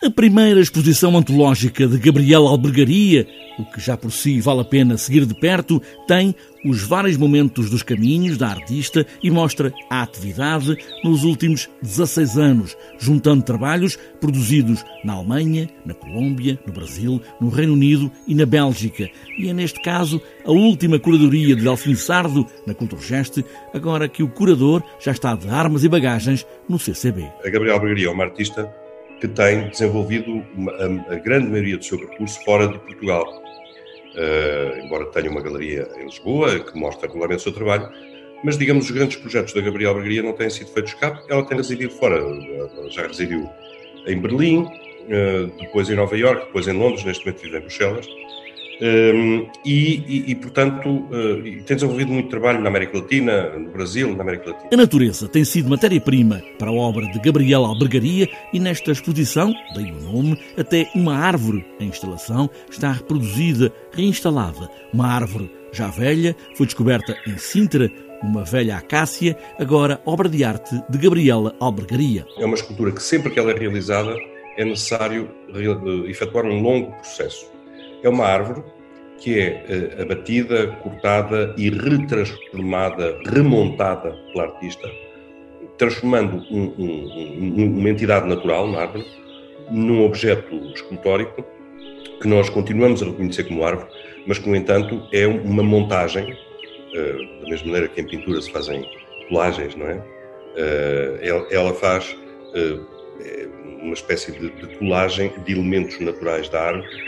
A primeira exposição antológica de Gabriel Albergaria, o que já por si vale a pena seguir de perto, tem os vários momentos dos caminhos da artista e mostra a atividade nos últimos 16 anos, juntando trabalhos produzidos na Alemanha, na Colômbia, no Brasil, no Reino Unido e na Bélgica. E é neste caso a última curadoria de Delfim Sardo na Culturgeste, agora que o curador já está de armas e bagagens no CCB. A Gabriel Albergaria é uma artista que tem desenvolvido uma, a, a, grande maioria do seu percurso fora de Portugal. Uh, embora tenha uma galeria em Lisboa que mostra regularmente o seu trabalho, mas digamos os grandes projetos da Gabriela Bergaria não têm sido feitos cá, ela tem residido fora, já residiu em Berlim, uh, depois em Nova Iorque, depois em Londres, neste momento vive em Bruxelas, um, e, e, e, portanto, uh, tem desenvolvido muito trabalho na América Latina, no Brasil, na América Latina. A natureza tem sido matéria-prima para a obra de Gabriel Albergaria e nesta exposição, daí o nome, até uma árvore em instalação está reproduzida, reinstalada. Uma árvore já velha, foi descoberta em Sintra, uma velha acácia, agora obra de arte de Gabriela Albergaria. É uma escultura que sempre que ela é realizada é necessário eh, efetuar um longo processo é uma árvore que é uh, abatida, cortada e retransformada, remontada pela artista, transformando um, um, um, uma entidade natural, uma árvore, num objeto escultórico que nós continuamos a reconhecer como árvore, mas que, no entanto, é uma montagem, uh, da mesma maneira que em pintura se fazem colagens, não é? Uh, ela, faz uma espécie de, de colagem de elementos naturais da árvore eh,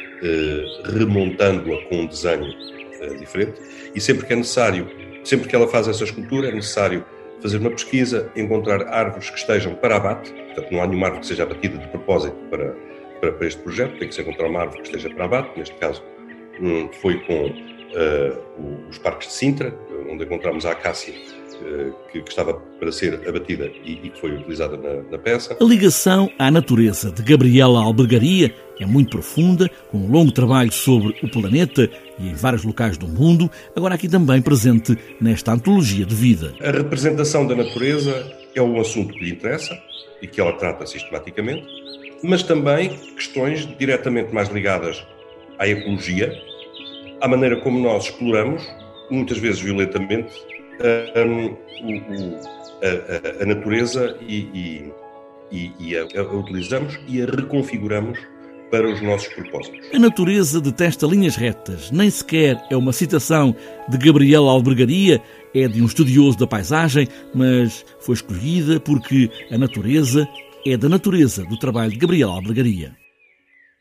remontando-a com um desenho eh, diferente. E sempre que é necessário, sempre que ela faz essa escultura, é necessário fazer uma pesquisa, encontrar árvores que estejam para abate, portanto não há nenhuma árvore que seja abatida de propósito para, para, para este projeto, tem que se encontrar uma árvore que esteja para abate, neste caso foi com uh, os parques de Sintra, onde encontramos a acácia que, que, estava para ser abatida e, e que foi utilizada na, na, peça. A ligação à natureza de Gabriela Albergaria é muito profunda, com um longo trabalho sobre o planeta e em vários locais do mundo, agora aqui também presente nesta antologia de vida. A representação da natureza é um assunto que lhe interessa e que ela trata sistematicamente, mas também questões diretamente mais ligadas à ecologia, à maneira como nós exploramos, muitas vezes violentamente, um, a, a, a, natureza e, e, e a, a utilizamos e a reconfiguramos para os nossos propósitos. A natureza detesta linhas retas, nem sequer é uma citação de Gabriel Albergaria, é de um estudioso da paisagem, mas foi escolhida porque a natureza é da natureza do trabalho de Gabriel Albergaria.